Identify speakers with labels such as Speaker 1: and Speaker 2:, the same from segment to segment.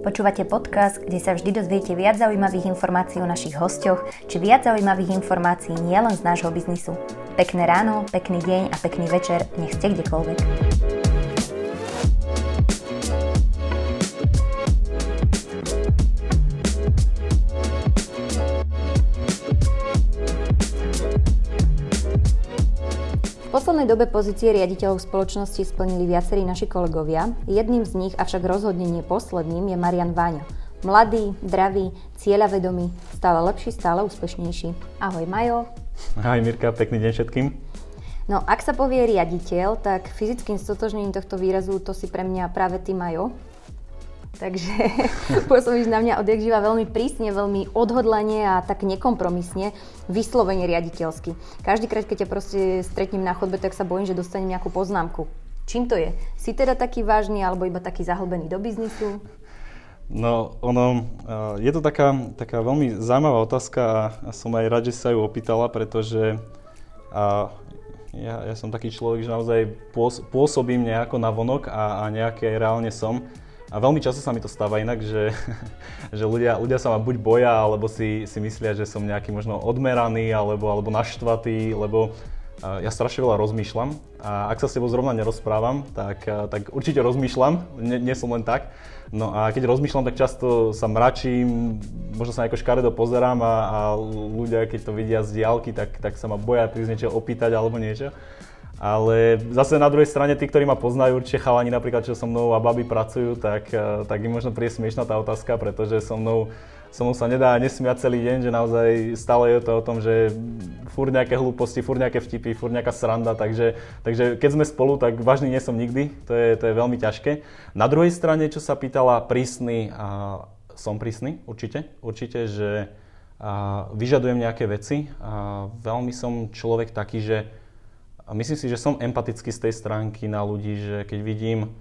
Speaker 1: Počúvate podcast, kde sa vždy dozviete viac zaujímavých informácií o našich hostoch, či viac zaujímavých informácií nielen z nášho biznisu. Pekné ráno, pekný deň a pekný večer, nech ste kdekoľvek. Poslednej dobe pozície riaditeľov spoločnosti splnili viacerí naši kolegovia. Jedným z nich, avšak rozhodne nie posledným, je Marian Váňo. Mladý, dravý, cieľavedomý, stále lepší, stále úspešnejší. Ahoj Majo.
Speaker 2: Ahoj Mirka, pekný deň všetkým.
Speaker 1: No, ak sa povie riaditeľ, tak fyzickým stotožnením tohto výrazu to si pre mňa práve ty Majo. Takže pôsobíš na mňa odjak živa veľmi prísne, veľmi odhodlanie a tak nekompromisne, vyslovene riaditeľsky. Každý krát, keď ťa proste stretnem na chodbe, tak sa bojím, že dostanem nejakú poznámku. Čím to je? Si teda taký vážny alebo iba taký zahlbený do biznisu?
Speaker 2: No, ono, je to taká, taká veľmi zaujímavá otázka a som aj rád, že sa ju opýtala, pretože a, ja, ja som taký človek, že naozaj pôsobím nejako na vonok a, a nejaké reálne som. A veľmi často sa mi to stáva inak, že, že ľudia, ľudia sa ma buď boja, alebo si, si myslia, že som nejaký možno odmeraný, alebo, alebo naštvatý, lebo ja strašne veľa rozmýšľam a ak sa s tebou zrovna nerozprávam, tak, tak určite rozmýšľam, nie, nie som len tak. No a keď rozmýšľam, tak často sa mračím, možno sa nejako škaredo pozerám a, a ľudia, keď to vidia z diálky, tak, tak sa ma boja prísť niečo opýtať alebo niečo. Ale zase na druhej strane, tí, ktorí ma poznajú, určite chalani napríklad, čo so mnou a baby pracujú, tak, eh, tak im možno príde smiešná tá otázka, pretože so mnou, so mnou sa nedá nesmiať celý deň, že naozaj stále je to o tom, že fur nejaké hlúposti, fur nejaké vtipy, fur nejaká sranda, takže, takže keď sme spolu, tak vážny nie som nikdy, to je, to je veľmi ťažké. Na druhej strane, čo sa pýtala, prísny, a som prísny, určite, určite, že a vyžadujem nejaké veci. A veľmi som človek taký, že a myslím si, že som empatický z tej stránky na ľudí, že keď vidím,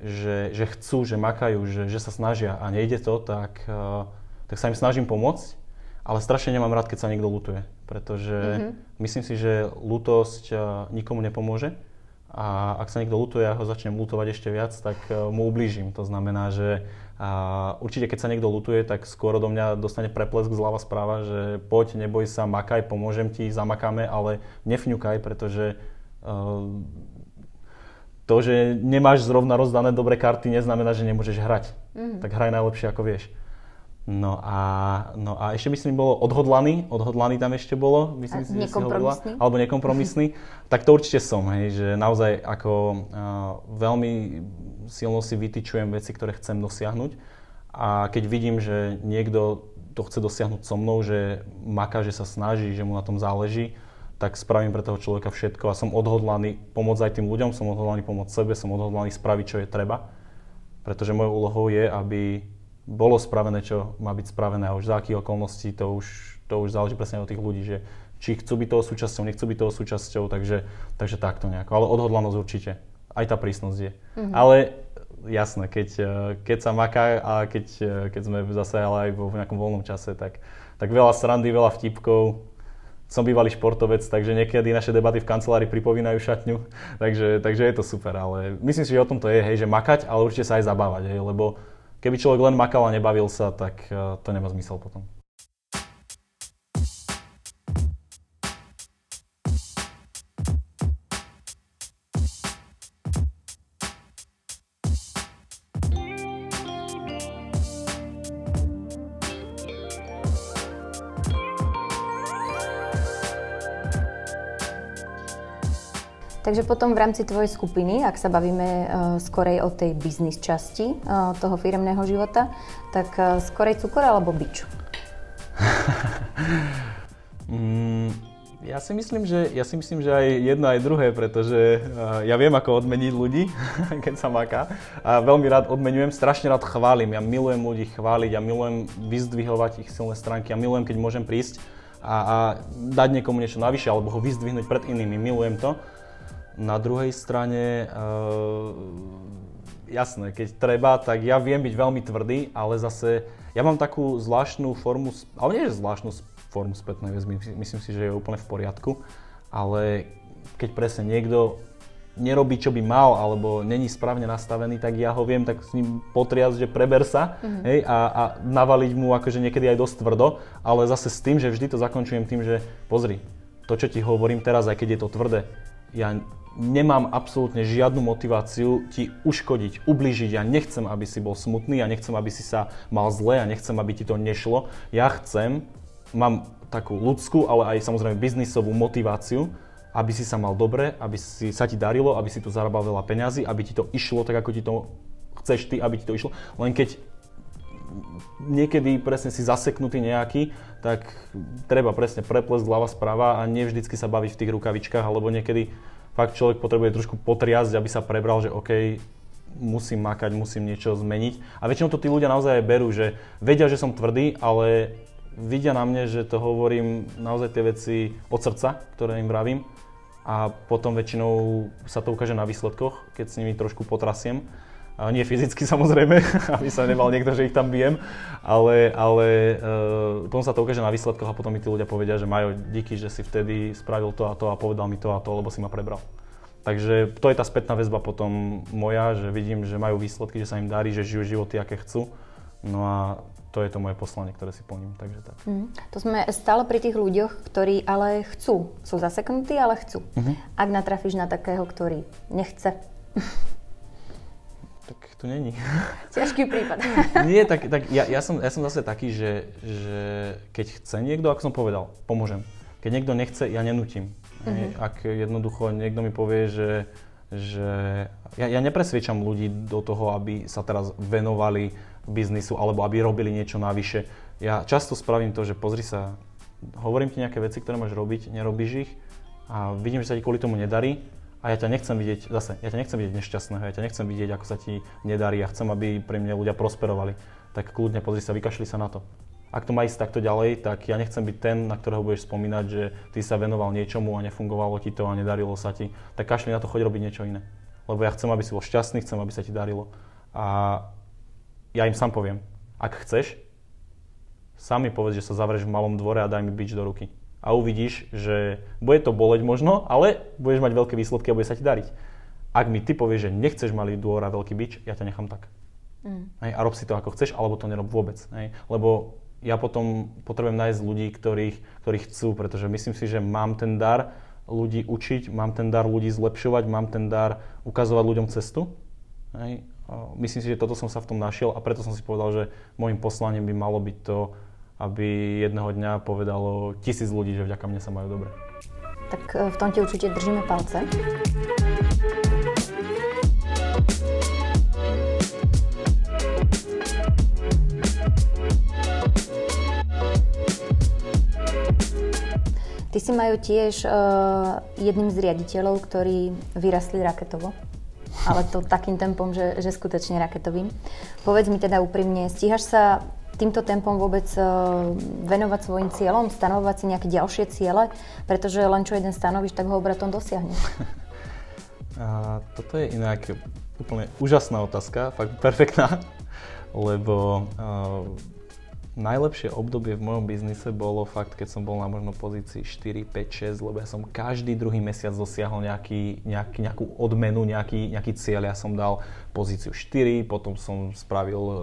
Speaker 2: že, že chcú, že makajú, že, že sa snažia a nejde to, tak, uh, tak sa im snažím pomôcť, ale strašne nemám rád, keď sa niekto lutuje, pretože mm-hmm. myslím si, že lutosť uh, nikomu nepomôže a ak sa niekto lutuje a ho začnem lutovať ešte viac, tak uh, mu ublížim. To znamená, že a určite keď sa niekto lutuje, tak skôr do mňa dostane preplesk zľava správa, že poď, neboj sa, makaj, pomôžem ti, zamakáme, ale nefňukaj, pretože uh, to, že nemáš zrovna rozdané dobré karty, neznamená, že nemôžeš hrať. Mm. Tak hraj najlepšie, ako vieš. No a, no a ešte myslím, bolo odhodlaný, odhodlaný tam ešte bolo, myslím
Speaker 1: si, že si hovorila,
Speaker 2: alebo nekompromisný, tak to určite som, hej, že naozaj ako uh, veľmi silno si vytýčujem veci, ktoré chcem dosiahnuť. A keď vidím, že niekto to chce dosiahnuť so mnou, že maká, že sa snaží, že mu na tom záleží, tak spravím pre toho človeka všetko. A som odhodlaný pomôcť aj tým ľuďom, som odhodlaný pomôcť sebe, som odhodlaný spraviť, čo je treba, pretože mojou úlohou je, aby bolo spravené, čo má byť spravené a už za akých okolností, to už, to už záleží presne od tých ľudí, že či chcú byť toho súčasťou, nechcú byť toho súčasťou, takže, takže takto nejako. Ale odhodlanosť určite. Aj tá prísnosť je. Mm-hmm. Ale jasné, keď, keď sa maká a keď, keď sme zase ale aj vo nejakom voľnom čase, tak, tak veľa srandy, veľa vtipkov. Som bývalý športovec, takže niekedy naše debaty v kancelárii pripomínajú šatňu, takže, takže je to super. Ale myslím si, že o tom to je, hej, že makať, ale určite sa aj zabávať, hej, lebo Keby človek len makal a nebavil sa, tak eh, to nemá zmysel potom.
Speaker 1: Takže potom v rámci tvojej skupiny, ak sa bavíme uh, skorej o tej biznis časti uh, toho firmného života, tak uh, skorej cukor alebo bič?
Speaker 2: mm, ja si myslím, že, ja si myslím, že aj jedno, aj druhé, pretože uh, ja viem, ako odmeniť ľudí, keď sa maká. A veľmi rád odmenujem, strašne rád chválim. Ja milujem ľudí chváliť, ja milujem vyzdvihovať ich silné stránky, ja milujem, keď môžem prísť a, a dať niekomu niečo navyše, alebo ho vyzdvihnúť pred inými. Milujem to. Na druhej strane, uh, jasné, keď treba, tak ja viem byť veľmi tvrdý, ale zase ja mám takú zvláštnu formu, ale nie že zvláštnu formu spätnej väzby, myslím si, že je úplne v poriadku, ale keď presne niekto nerobí, čo by mal, alebo není správne nastavený, tak ja ho viem tak s ním potriasť, že preber sa mm-hmm. hej, a, a navaliť mu akože niekedy aj dosť tvrdo, ale zase s tým, že vždy to zakončujem tým, že pozri, to, čo ti hovorím teraz, aj keď je to tvrdé, ja nemám absolútne žiadnu motiváciu ti uškodiť, ublížiť. Ja nechcem, aby si bol smutný, ja nechcem, aby si sa mal zle, ja nechcem, aby ti to nešlo. Ja chcem, mám takú ľudskú, ale aj samozrejme biznisovú motiváciu, aby si sa mal dobre, aby si sa ti darilo, aby si tu zarábal veľa peňazí, aby ti to išlo tak, ako ti to chceš ty, aby ti to išlo. Len keď niekedy presne si zaseknutý nejaký, tak treba presne preplesť hlava správa a nie vždycky sa baviť v tých rukavičkách, alebo niekedy fakt človek potrebuje trošku potriasť, aby sa prebral, že OK, musím makať, musím niečo zmeniť. A väčšinou to tí ľudia naozaj berú, že vedia, že som tvrdý, ale vidia na mne, že to hovorím naozaj tie veci od srdca, ktoré im vravím a potom väčšinou sa to ukáže na výsledkoch, keď s nimi trošku potrasiem. A nie fyzicky samozrejme, aby sa nemal niekto, že ich tam bijem, ale, ale uh, potom sa to ukáže na výsledkoch a potom mi tí ľudia povedia, že majú díky, že si vtedy spravil to a to a povedal mi to a to, lebo si ma prebral. Takže to je tá spätná väzba potom moja, že vidím, že majú výsledky, že sa im darí, že žijú životy, aké chcú. No a to je to moje poslanie, ktoré si plním, takže tak. Mm.
Speaker 1: To sme stále pri tých ľuďoch, ktorí ale chcú. Sú zaseknutí, ale chcú. Mm-hmm. Ak natrafíš na takého, ktorý nechce.
Speaker 2: Tak to není.
Speaker 1: Ťažký prípad.
Speaker 2: Nie, tak, tak ja, ja, som, ja som zase taký, že, že keď chce niekto, ako som povedal, pomôžem. Keď niekto nechce, ja nenutím. Mm-hmm. Ak jednoducho niekto mi povie, že, že ja, ja nepresviečam ľudí do toho, aby sa teraz venovali biznisu alebo aby robili niečo navyše. Ja často spravím to, že pozri sa, hovorím ti nejaké veci, ktoré máš robiť, nerobíš ich a vidím, že sa ti kvôli tomu nedarí a ja ťa nechcem vidieť, zase, ja ťa nechcem vidieť nešťastného, ja ťa nechcem vidieť, ako sa ti nedarí a chcem, aby pre mňa ľudia prosperovali. Tak kľudne pozri sa, vykašli sa na to. Ak to má ísť takto ďalej, tak ja nechcem byť ten, na ktorého budeš spomínať, že ty sa venoval niečomu a nefungovalo ti to a nedarilo sa ti. Tak kašli na to, choď robiť niečo iné. Lebo ja chcem, aby si bol šťastný, chcem, aby sa ti darilo. A ja im sám poviem, ak chceš, sám mi povedz, že sa zavrieš v malom dvore a daj mi bič do ruky. A uvidíš, že bude to boleť možno, ale budeš mať veľké výsledky a bude sa ti dariť. Ak mi ty povieš, že nechceš malý dvor a veľký bič, ja ťa nechám tak. Mm. Hej, a rob si to ako chceš, alebo to nerob vôbec. Hej. Lebo ja potom potrebujem nájsť ľudí, ktorých, ktorých chcú, pretože myslím si, že mám ten dar ľudí učiť, mám ten dar ľudí zlepšovať, mám ten dar ukazovať ľuďom cestu. Hej myslím si, že toto som sa v tom našiel a preto som si povedal, že môjim poslaním by malo byť to, aby jedného dňa povedalo tisíc ľudí, že vďaka mne sa majú dobre.
Speaker 1: Tak e, v tom ti určite držíme palce. Ty si majú tiež uh, jedným z riaditeľov, ktorí vyrastli raketovo ale to takým tempom, že, že skutočne raketovým. Povedz mi teda úprimne, stíhaš sa týmto tempom vôbec uh, venovať svojim cieľom, stanovovať si nejaké ďalšie ciele, pretože len čo jeden stanovíš, tak ho obratom dosiahneš.
Speaker 2: A toto je inak úplne úžasná otázka, fakt perfektná, lebo uh, najlepšie obdobie v mojom biznise bolo fakt, keď som bol na možno pozícii 4, 5, 6, lebo ja som každý druhý mesiac dosiahol nejaký, nejaký, nejakú odmenu, nejaký, nejaký cieľ. Ja som dal pozíciu 4, potom som spravil e,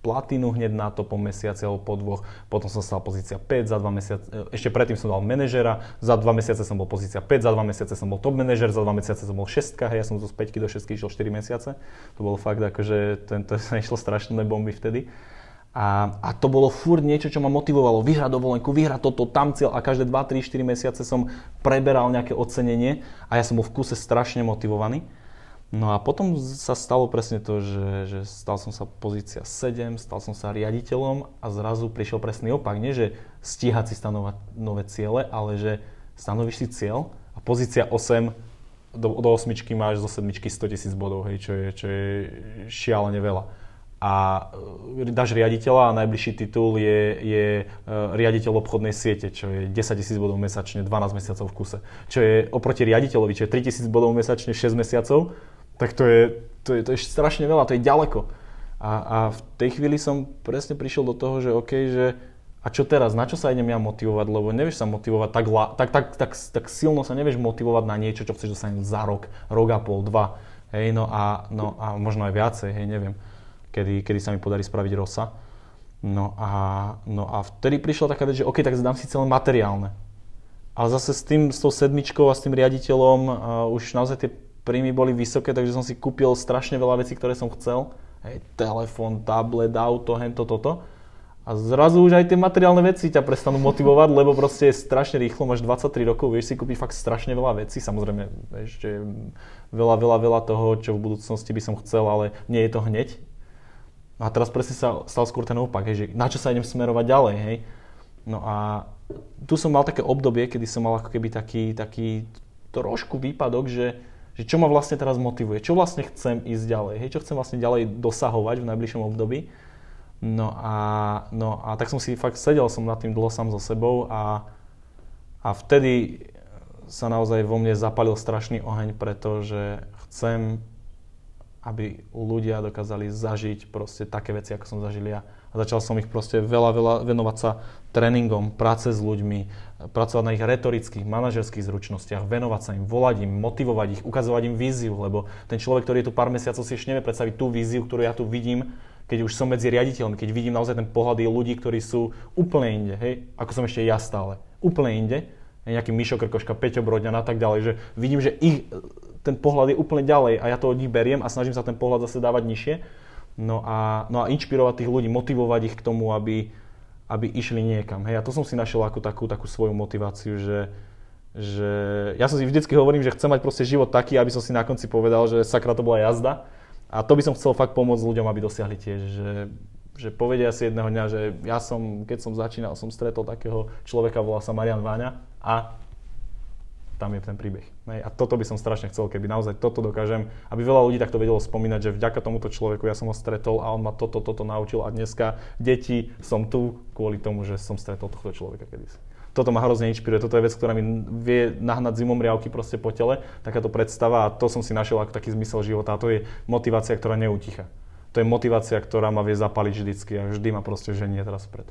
Speaker 2: platinu hneď na to po mesiaci alebo po dvoch, potom som stal pozícia 5 za 2 mesiace, ešte predtým som dal manažera, za 2 mesiace som bol pozícia 5, za 2 mesiace som bol top manažer, za 2 mesiace som bol 6, hej, ja som zo 5 do 6 išiel 4 mesiace. To bolo fakt akože, to, to išlo strašné bomby vtedy. A, a to bolo furt niečo, čo ma motivovalo. Vyhrať dovolenku, vyhrať toto, tam cieľ a každé 2, 3, 4 mesiace som preberal nejaké ocenenie a ja som bol v kuse strašne motivovaný. No a potom sa stalo presne to, že, že stal som sa pozícia 7, stal som sa riaditeľom a zrazu prišiel presný opak. Nie, že stíhať si stanovať nové ciele, ale že stanovíš si cieľ a pozícia 8 do, do 8 máš zo 7 100 tisíc bodov, hej, čo, je, čo je šialene veľa a e, dáš riaditeľa a najbližší titul je, je e, riaditeľ obchodnej siete, čo je 10 tisíc bodov mesačne, 12 mesiacov v kuse. Čo je oproti riaditeľovi, čo je 3 tisíc bodov mesačne, 6 mesiacov, tak to je, to je, to je strašne veľa, to je ďaleko. A, a v tej chvíli som presne prišiel do toho, že OK, že a čo teraz, na čo sa idem ja motivovať, lebo nevieš sa motivovať tak, tak, tak, tak, tak silno sa nevieš motivovať na niečo, čo chceš dosiahnuť za rok, rok a pol, dva. Hej, no a, no a možno aj viacej, hej, neviem, kedy, kedy sa mi podarí spraviť rosa. No a, no a vtedy prišla taká vec, že OK, tak dám si celé materiálne. Ale zase s tým, s tou sedmičkou a s tým riaditeľom uh, už naozaj tie príjmy boli vysoké, takže som si kúpil strašne veľa vecí, ktoré som chcel. Hej, telefón, tablet, auto, hento, toto. A zrazu už aj tie materiálne veci ťa prestanú motivovať, lebo proste je strašne rýchlo, máš 23 rokov, vieš si kúpiť fakt strašne veľa vecí, samozrejme ešte veľa, veľa, veľa toho, čo v budúcnosti by som chcel, ale nie je to hneď. A teraz presne sa stal skôr ten opak, že na čo sa idem smerovať ďalej, hej. No a tu som mal také obdobie, kedy som mal ako keby taký, taký trošku výpadok, že, že čo ma vlastne teraz motivuje, čo vlastne chcem ísť ďalej, hej, čo chcem vlastne ďalej dosahovať v najbližšom období. No a, no a tak som si fakt sedel som nad tým dlho sám so sebou a, a vtedy sa naozaj vo mne zapalil strašný oheň, pretože chcem, aby ľudia dokázali zažiť proste také veci, ako som zažil ja. A začal som ich proste veľa, veľa venovať sa tréningom, práce s ľuďmi, pracovať na ich retorických, manažerských zručnostiach, venovať sa im, volať im, motivovať ich, ukazovať im víziu, lebo ten človek, ktorý je tu pár mesiacov, si ešte nevie predstaviť tú víziu, ktorú ja tu vidím, keď už som medzi riaditeľmi, keď vidím naozaj ten pohľad ľudí, ktorí sú úplne inde, hej, ako som ešte ja stále, úplne inde, nejaký Mišo Krkoška, Peťo Brodňan a tak ďalej, že vidím, že ich, ten pohľad je úplne ďalej a ja to od nich beriem a snažím sa ten pohľad zase dávať nižšie. No a, no a inšpirovať tých ľudí, motivovať ich k tomu, aby, aby išli niekam. Hej, a to som si našiel ako takú, takú svoju motiváciu, že, že ja som si vždycky hovorím, že chcem mať proste život taký, aby som si na konci povedal, že sakra to bola jazda a to by som chcel fakt pomôcť ľuďom, aby dosiahli tiež, že, že povedia si jedného dňa, že ja som, keď som začínal, som stretol takého človeka, volá sa Marian Váňa a tam je ten príbeh. A toto by som strašne chcel, keby naozaj toto dokážem, aby veľa ľudí takto vedelo spomínať, že vďaka tomuto človeku ja som ho stretol a on ma toto, toto naučil a dneska deti som tu kvôli tomu, že som stretol tohto človeka kedysi toto ma hrozne inšpiruje, toto je vec, ktorá mi vie nahnať zimom riavky proste po tele, takáto predstava a to som si našiel ako taký zmysel života a to je motivácia, ktorá neuticha. To je motivácia, ktorá ma vie zapaliť vždycky a vždy ma proste ženie teraz vpred.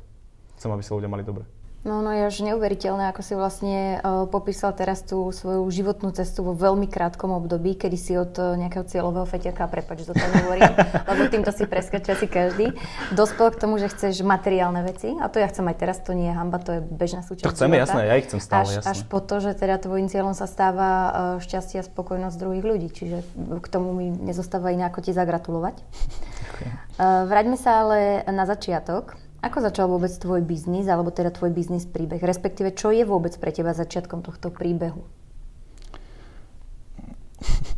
Speaker 2: Chcem, aby sa ľudia mali dobre.
Speaker 1: No, no je až neuveriteľné, ako si vlastne uh, popísal teraz tú svoju životnú cestu vo veľmi krátkom období, kedy si od uh, nejakého cieľového feťaka, prepač, že to nehovorím, lebo týmto si preskačia si každý, dospel k tomu, že chceš materiálne veci a to ja chcem aj teraz, to nie je hamba, to je bežná súčasť
Speaker 2: To chceme, jasné, ja ich chcem stále,
Speaker 1: až,
Speaker 2: jasné.
Speaker 1: Až po to, že teda tvojim cieľom sa stáva uh, šťastie a spokojnosť druhých ľudí, čiže k tomu mi nezostáva iné ako ti zagratulovať. Okay. Vráťme sa ale na začiatok. Ako začal vôbec tvoj biznis, alebo teda tvoj biznis príbeh? Respektíve, čo je vôbec pre teba začiatkom tohto príbehu?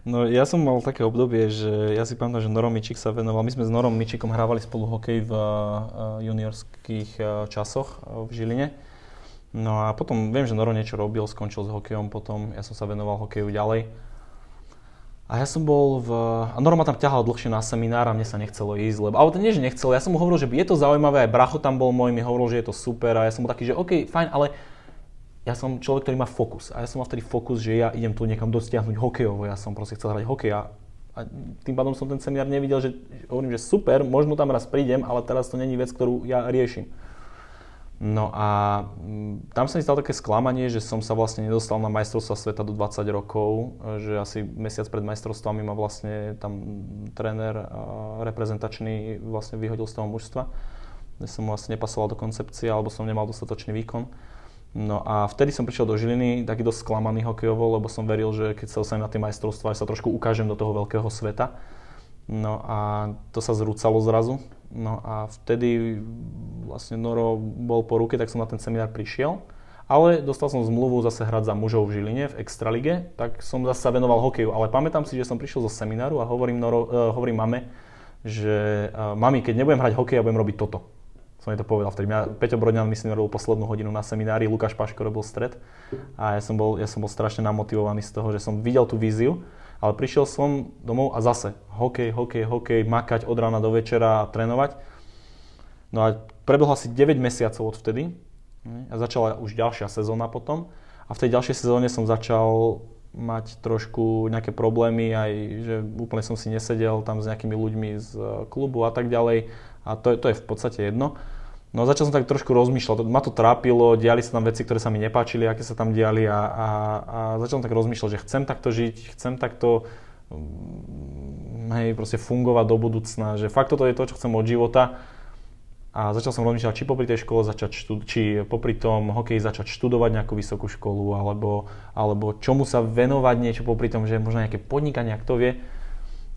Speaker 2: No ja som mal také obdobie, že ja si pamätám, že Norom Mičik sa venoval. My sme s Norom Mičikom hrávali spolu hokej v uh, juniorských uh, časoch v Žiline. No a potom viem, že Noro niečo robil, skončil s hokejom potom, ja som sa venoval hokeju ďalej. A ja som bol v... A Norma tam ťahal dlhšie na seminár a mne sa nechcelo ísť, lebo... Ale to nie, že nechcel, ja som mu hovoril, že je to zaujímavé, aj Bracho tam bol môj, mi hovoril, že je to super a ja som mu taký, že OK, fajn, ale ja som človek, ktorý má fokus. A ja som mal vtedy fokus, že ja idem tu niekam dosiahnuť hokejovo, ja som proste chcel hrať hokej a, a tým pádom som ten seminár nevidel, že hovorím, že super, možno tam raz prídem, ale teraz to není vec, ktorú ja riešim. No a mm, tam sa mi stalo také sklamanie, že som sa vlastne nedostal na majstrovstva sveta do 20 rokov, že asi mesiac pred majstrovstvami ma vlastne tam tréner reprezentačný vlastne vyhodil z toho mužstva. Že som vlastne nepasoval do koncepcie alebo som nemal dostatočný výkon. No a vtedy som prišiel do Žiliny, taký dosť sklamaný hokejovo, lebo som veril, že keď sa dostanem na tie majstrovstvá, sa trošku ukážem do toho veľkého sveta. No a to sa zrúcalo zrazu. No a vtedy vlastne Noro bol po ruke, tak som na ten seminár prišiel. Ale dostal som zmluvu zase hrať za mužov v Žiline v Extralige, tak som zase venoval hokeju. Ale pamätám si, že som prišiel zo semináru a hovorím, Noro, uh, hovorím mame, že uh, mami, keď nebudem hrať hokej, ja budem robiť toto. Som jej to povedal vtedy. Mňa Peťo Brodňan, myslím, robil poslednú hodinu na seminári, Lukáš Paško robil stred. A ja som bol, ja som bol strašne namotivovaný z toho, že som videl tú víziu ale prišiel som domov a zase hokej, hokej, hokej, makať od rána do večera a trénovať. No a prebehlo asi 9 mesiacov od vtedy a začala už ďalšia sezóna potom. A v tej ďalšej sezóne som začal mať trošku nejaké problémy, aj že úplne som si nesedel tam s nejakými ľuďmi z klubu a tak ďalej. A to to je v podstate jedno. No začal som tak trošku rozmýšľať, ma to trápilo, diali sa tam veci, ktoré sa mi nepáčili, aké sa tam diali a, a, a začal som tak rozmýšľať, že chcem takto žiť, chcem takto mm, hej, proste fungovať do budúcna, že fakt toto je to, čo chcem od života. A začal som rozmýšľať, či popri tej škole začať štud- či popri tom hokeji začať študovať nejakú vysokú školu, alebo, alebo čomu sa venovať niečo popri tom, že možno nejaké podnikanie, ak to vie.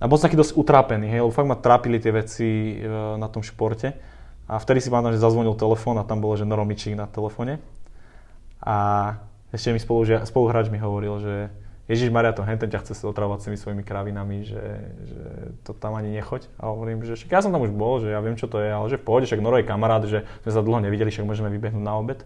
Speaker 2: A bol som taký dosť utrápený, hej, lebo fakt ma trápili tie veci e, na tom športe. A vtedy si pamätám, že zazvonil telefón a tam bolo, že Noromičík na telefóne. A ešte mi spolu, spoluhráč mi hovoril, že Ježiš Maria, to henten ťa chce otravovať s tými svojimi kravinami, že, že to tam ani nechoď. A hovorím, že však ja som tam už bol, že ja viem, čo to je, ale že pohode, však Noro je kamarát, že sme sa dlho nevideli, však môžeme vybehnúť na obed.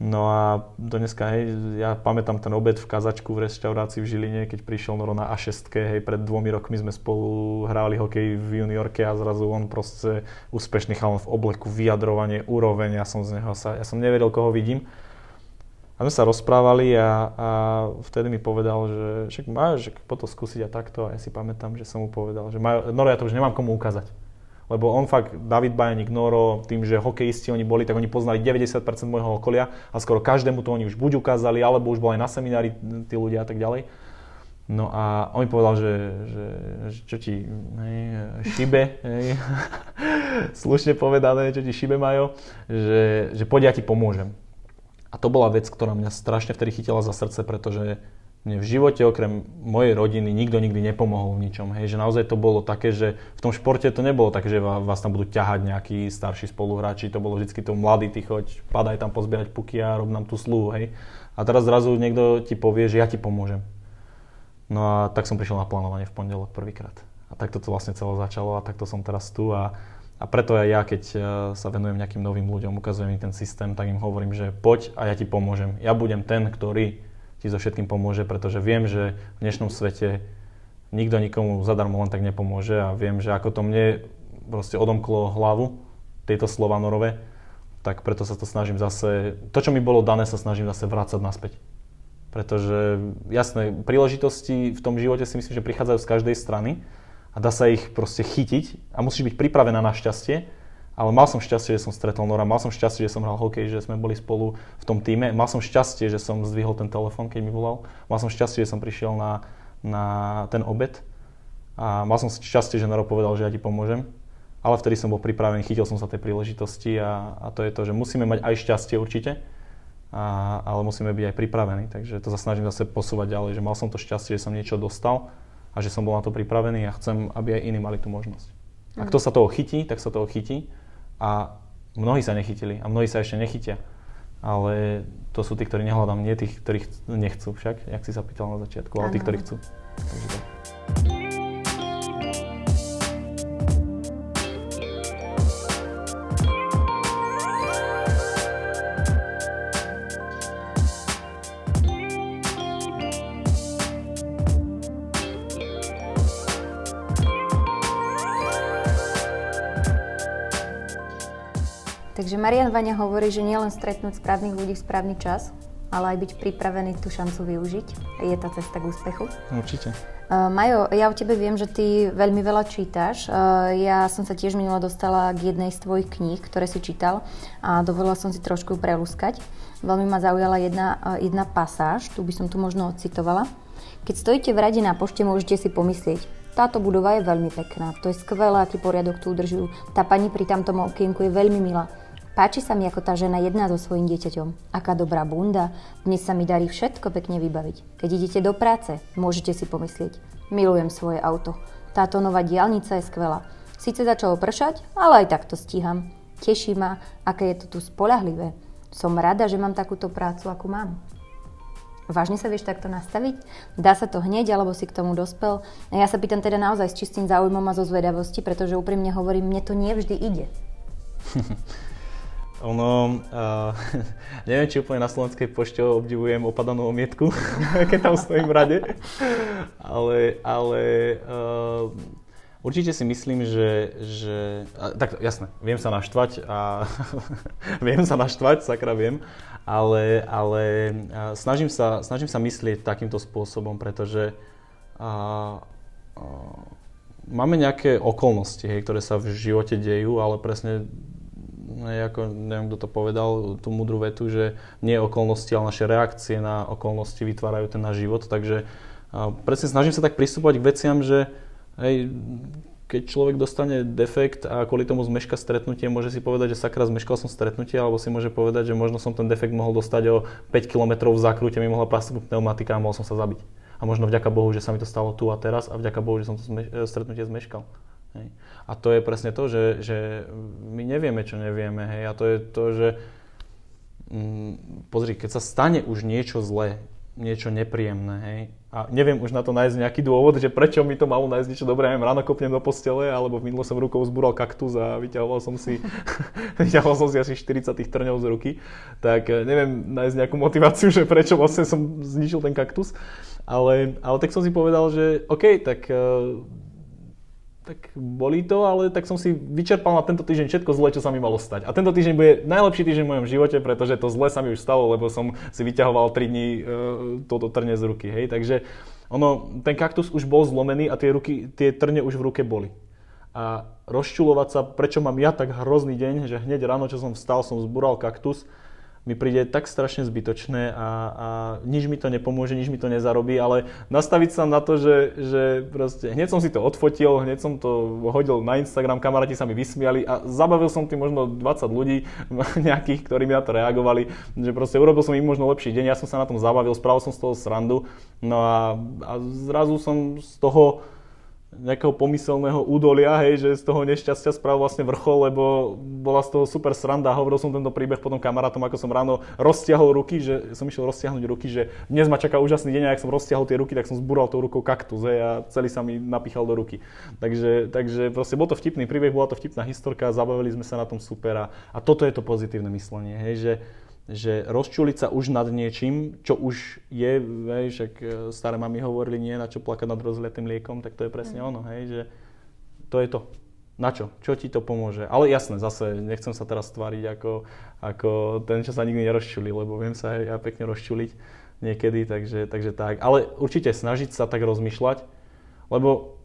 Speaker 2: No a dneska, hej, ja pamätám ten obed v kazačku v reštaurácii v Žiline, keď prišiel Noro na A6, hej, pred dvomi rokmi sme spolu hráli hokej v juniorke a zrazu on proste úspešný chalan v obleku, vyjadrovanie, úroveň, ja som z neho sa, ja som nevedel, koho vidím. A sme sa rozprávali a, a vtedy mi povedal, že však máš, že potom skúsiť a takto. A ja si pamätám, že som mu povedal, že Noro, ja to už nemám komu ukázať lebo on fakt, David Bajanik, Noro, tým, že hokejisti oni boli, tak oni poznali 90% môjho okolia a skoro každému to oni už buď ukázali, alebo už bol aj na seminári tí ľudia a tak ďalej. No a on mi povedal, že, že, že čo ti hej, šibe, hej, slušne povedané, čo ti šibe majú, že, že poď ja ti pomôžem. A to bola vec, ktorá mňa strašne vtedy chytila za srdce, pretože mne v živote okrem mojej rodiny nikto nikdy nepomohol v ničom. Hej, že naozaj to bolo také, že v tom športe to nebolo také, že vás tam budú ťahať nejakí starší spoluhráči, to bolo vždy to mladý, ty choď, padaj tam pozbierať puky a rob nám tú sluhu, hej. A teraz zrazu niekto ti povie, že ja ti pomôžem. No a tak som prišiel na plánovanie v pondelok prvýkrát. A takto to vlastne celé začalo a takto som teraz tu a, a preto aj ja, keď e, sa venujem nejakým novým ľuďom, ukazujem im ten systém, tak im hovorím, že poď a ja ti pomôžem. Ja budem ten, ktorý ti so všetkým pomôže, pretože viem, že v dnešnom svete nikto nikomu zadarmo len tak nepomôže a viem, že ako to mne proste odomklo hlavu, tieto slova norové, tak preto sa to snažím zase, to čo mi bolo dané sa snažím zase vrácať naspäť. Pretože jasné, príležitosti v tom živote si myslím, že prichádzajú z každej strany a dá sa ich proste chytiť a musíš byť pripravená na šťastie, ale mal som šťastie, že som stretol Nora, mal som šťastie, že som hral hokej, že sme boli spolu v tom týme, mal som šťastie, že som zdvihol ten telefón, keď mi volal, mal som šťastie, že som prišiel na, na ten obed. A mal som šťastie, že Noro povedal, že ja ti pomôžem, ale vtedy som bol pripravený, chytil som sa tej príležitosti a, a to je to, že musíme mať aj šťastie určite, a, ale musíme byť aj pripravení, takže to sa snažím zase posúvať ďalej, že mal som to šťastie, že som niečo dostal a že som bol na to pripravený a chcem, aby aj iní mali tú možnosť. A kto sa toho chytí, tak sa toho chytí a mnohí sa nechytili a mnohí sa ešte nechytia. Ale to sú tí, ktorí nehľadám, nie tých, ktorí nechcú však, jak si sa pýtal na začiatku, ale tí, ktorí chcú. Takže tak.
Speaker 1: Takže Marian Vania hovorí, že nielen stretnúť správnych ľudí v správny čas, ale aj byť pripravený tú šancu využiť. Je tá cesta k úspechu.
Speaker 2: Určite.
Speaker 1: Uh, Majo, ja o tebe viem, že ty veľmi veľa čítaš. Uh, ja som sa tiež minula dostala k jednej z tvojich kníh, ktoré si čítal a dovolila som si trošku prelúskať. Veľmi ma zaujala jedna, uh, jedna pasáž, tu by som tu možno ocitovala. Keď stojíte v rade na pošte, môžete si pomyslieť, táto budova je veľmi pekná, to je skvelé, aký poriadok tu udržujú. Tá pani pri tamtom okienku je veľmi milá. Páči sa mi, ako tá žena jedná so svojím dieťaťom. Aká dobrá bunda. Dnes sa mi darí všetko pekne vybaviť. Keď idete do práce, môžete si pomyslieť. Milujem svoje auto. Táto nová diálnica je skvelá. Sice začalo pršať, ale aj tak to stíham. Teší ma, aké je to tu spolahlivé. Som rada, že mám takúto prácu, akú mám. Vážne sa vieš takto nastaviť? Dá sa to hneď, alebo si k tomu dospel? Ja sa pýtam teda naozaj s čistým záujmom a zo zvedavosti, pretože úprimne hovorím, mne to nevždy ide.
Speaker 2: Ono, uh, neviem, či úplne na Slovenskej pošte obdivujem opadanú omietku, keď tam stojím v rade, ale, ale uh, určite si myslím, že, že tak jasné, viem sa naštvať a viem sa naštvať, sakra viem, ale, ale uh, snažím, sa, snažím sa myslieť takýmto spôsobom, pretože uh, uh, máme nejaké okolnosti, hej, ktoré sa v živote dejú, ale presne ako neviem, kto to povedal, tú mudrú vetu, že nie okolnosti, ale naše reakcie na okolnosti vytvárajú ten náš život. Takže presne snažím sa tak pristúpať k veciam, že hej, keď človek dostane defekt a kvôli tomu zmeška stretnutie, môže si povedať, že sakra zmeškal som stretnutie, alebo si môže povedať, že možno som ten defekt mohol dostať o 5 km v zákrute, mi mohla prasknúť pneumatika a mohol som sa zabiť. A možno vďaka Bohu, že sa mi to stalo tu a teraz a vďaka Bohu, že som to stretnutie zmeškal. Hej. A to je presne to, že, že my nevieme, čo nevieme. Hej. A to je to, že mm, pozri, keď sa stane už niečo zlé, niečo nepríjemné, hej, a neviem už na to nájsť nejaký dôvod, že prečo mi to malo nájsť niečo dobré, neviem, ráno kopnem do postele, alebo v minule som rukou zbúral kaktus a vyťahoval som si, vyťahoval som si asi 40 tých trňov z ruky, tak eh, neviem nájsť nejakú motiváciu, že prečo vlastne som zničil ten kaktus, ale, ale tak som si povedal, že OK, tak uh, tak bolí to, ale tak som si vyčerpal na tento týždeň všetko zlé, čo sa mi malo stať. A tento týždeň bude najlepší týždeň v mojom živote, pretože to zle sa mi už stalo, lebo som si vyťahoval 3 dní e, toto trne z ruky. Hej? Takže ono, ten kaktus už bol zlomený a tie, ruky, tie trne už v ruke boli. A rozčulovať sa, prečo mám ja tak hrozný deň, že hneď ráno, čo som vstal, som zbural kaktus, mi príde tak strašne zbytočné a, a nič mi to nepomôže, nič mi to nezarobí, ale nastaviť sa na to, že, že proste hneď som si to odfotil, hneď som to hodil na Instagram, kamaráti sa mi vysmiali a zabavil som tým možno 20 ľudí nejakých, ktorí mi na to reagovali, že proste urobil som im možno lepší deň, ja som sa na tom zabavil, spravil som z toho srandu, no a, a zrazu som z toho nejakého pomyselného údolia, hej, že z toho nešťastia spravil vlastne vrchol, lebo bola z toho super sranda. Hovoril som tento príbeh potom kamarátom, ako som ráno roztiahol ruky, že som išiel roztiahnuť ruky, že dnes ma čaká úžasný deň a ak som roztiahol tie ruky, tak som zbúral tou rukou kaktus hej, a celý sa mi napichal do ruky. Takže, takže proste bol to vtipný príbeh, bola to vtipná historka, zabavili sme sa na tom super a, a toto je to pozitívne myslenie, hej, že že rozčuliť sa už nad niečím, čo už je, hej, však e, staré mami hovorili, nie na čo plakať nad rozliatým liekom, tak to je presne mm. ono, hej, že to je to. Na čo? Čo ti to pomôže? Ale jasné, zase nechcem sa teraz tváriť ako, ako ten, čo sa nikdy nerozčuli, lebo viem sa aj ja pekne rozčuliť niekedy, takže, takže tak. Ale určite snažiť sa tak rozmýšľať, lebo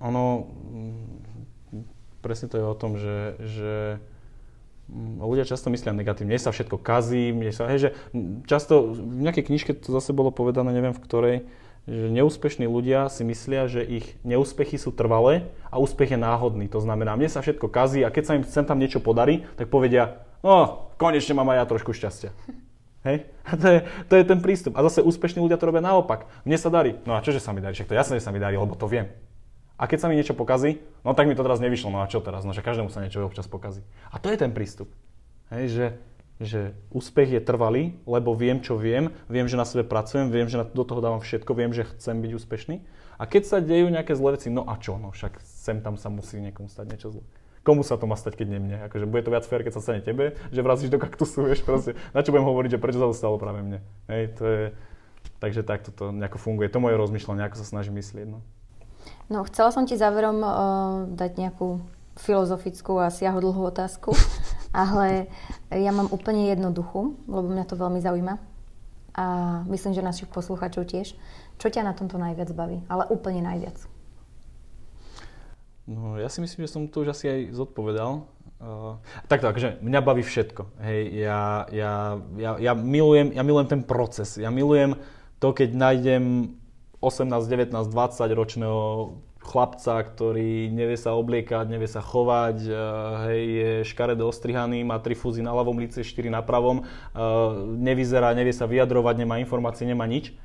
Speaker 2: ono, mm, presne to je o tom, že, že ľudia často myslia negatívne, mne sa všetko kazí, mne sa, hej, že často v nejakej knižke to zase bolo povedané, neviem v ktorej, že neúspešní ľudia si myslia, že ich neúspechy sú trvalé a úspech je náhodný. To znamená, mne sa všetko kazí a keď sa im sem tam niečo podarí, tak povedia, no, konečne mám aj ja trošku šťastia. Hej? To je, to je ten prístup. A zase úspešní ľudia to robia naopak. Mne sa darí. No a čože sa mi darí? Však to jasné, že sa mi darí, lebo to viem. A keď sa mi niečo pokazí, no tak mi to teraz nevyšlo, no a čo teraz? No že každému sa niečo občas pokazí. A to je ten prístup. Hej, že, že úspech je trvalý, lebo viem, čo viem, viem, že na sebe pracujem, viem, že do toho dávam všetko, viem, že chcem byť úspešný. A keď sa dejú nejaké zlé veci, no a čo? No však sem tam sa musí niekomu stať niečo zlé. Komu sa to má stať, keď nie mne? Akože bude to viac fér, keď sa stane tebe, že vrazíš do kaktusu, vieš, proste. Na čo budem hovoriť, že prečo sa to stalo práve mne? Hej, to je... Takže takto to nejako funguje. To moje rozmýšľanie, ako sa snažím myslieť. No.
Speaker 1: No, chcela som ti záverom uh, dať nejakú filozofickú a siahodlhú otázku, ale ja mám úplne jednoduchú, lebo mňa to veľmi zaujíma. A myslím, že našich poslucháčov tiež. Čo ťa na tomto najviac baví? Ale úplne najviac.
Speaker 2: No, ja si myslím, že som to už asi aj zodpovedal. Uh, takto, akože mňa baví všetko. Hej, ja, ja, ja, ja, milujem, ja milujem ten proces. Ja milujem to, keď nájdem 18, 19, 20 ročného chlapca, ktorý nevie sa obliekať, nevie sa chovať, eh, hej, je škaredo ostrihaný, má tri fúzy na ľavom lice, štyri na pravom, eh, nevyzerá, nevie sa vyjadrovať, nemá informácie, nemá nič.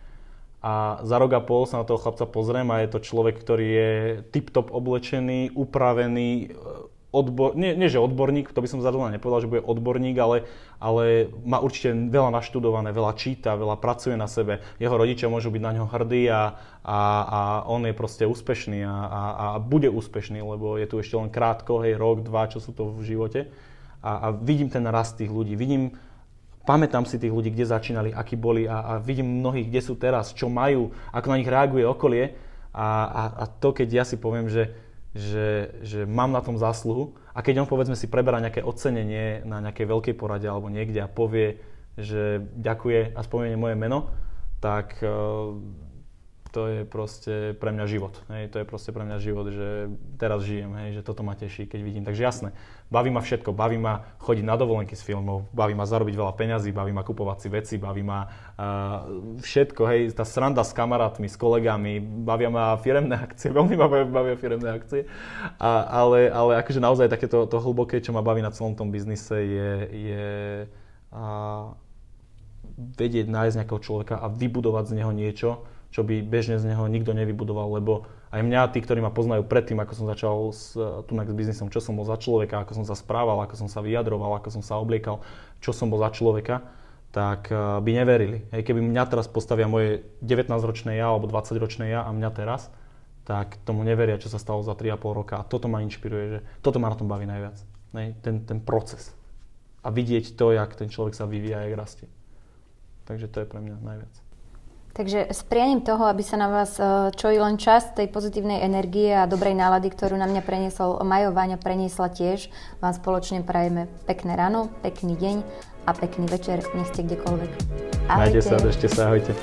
Speaker 2: A za rok a pol sa na toho chlapca pozriem a je to človek, ktorý je tip-top oblečený, upravený, eh, odbor, nie, nie že odborník, to by som zrovna nepovedal, že bude odborník, ale, ale má určite veľa naštudované, veľa číta, veľa pracuje na sebe. Jeho rodičia môžu byť na ňo hrdí a, a, a on je proste úspešný a, a, a bude úspešný, lebo je tu ešte len krátko, hej, rok, dva, čo sú to v živote. A, a vidím ten rast tých ľudí, vidím, pamätám si tých ľudí, kde začínali, akí boli a, a vidím mnohých, kde sú teraz, čo majú, ako na nich reaguje okolie. A, a, a to, keď ja si poviem, že že, že mám na tom zásluhu. A keď on povedzme si preberá nejaké ocenenie na nejakej veľkej porade alebo niekde a povie, že ďakuje a spomenie moje meno, tak, eh, to je proste pre mňa život. Hej, to je proste pre mňa život, že teraz žijem, hej, že toto ma teší, keď vidím. Takže jasné, baví ma všetko, baví ma chodiť na dovolenky s filmov, baví ma zarobiť veľa peňazí, baví ma kupovať si veci, baví ma uh, všetko, hej, tá sranda s kamarátmi, s kolegami, bavia ma firemné akcie, veľmi ma bavia firemné akcie, a, ale, ale akože naozaj takéto to hlboké, čo ma baví na celom tom biznise je, je uh, vedieť nájsť nejakého človeka a vybudovať z neho niečo, čo by bežne z neho nikto nevybudoval, lebo aj mňa, tí, ktorí ma poznajú predtým, ako som začal s Tunax biznisom, čo som bol za človeka, ako som sa správal, ako som sa vyjadroval, ako som sa obliekal, čo som bol za človeka, tak eh, by neverili. Hej, keby mňa teraz postavia moje 19-ročné ja alebo 20-ročné ja a mňa teraz, tak tomu neveria, čo sa stalo za 3,5 roka. A toto ma inšpiruje, že toto ma na tom baví najviac. Hej, ten, ten proces. A vidieť to, jak ten človek sa vyvíja, jak rastie. Takže to je pre mňa najviac.
Speaker 1: Takže s prianím toho, aby sa na vás e, čo i len čas tej pozitívnej energie a dobrej nálady, ktorú na mňa preniesol Majo Váňa, preniesla tiež, vám spoločne prajeme pekné ráno, pekný deň a pekný večer, nech ste kdekoľvek.
Speaker 2: Ahojte. Majte sa, držte sa, ahojte.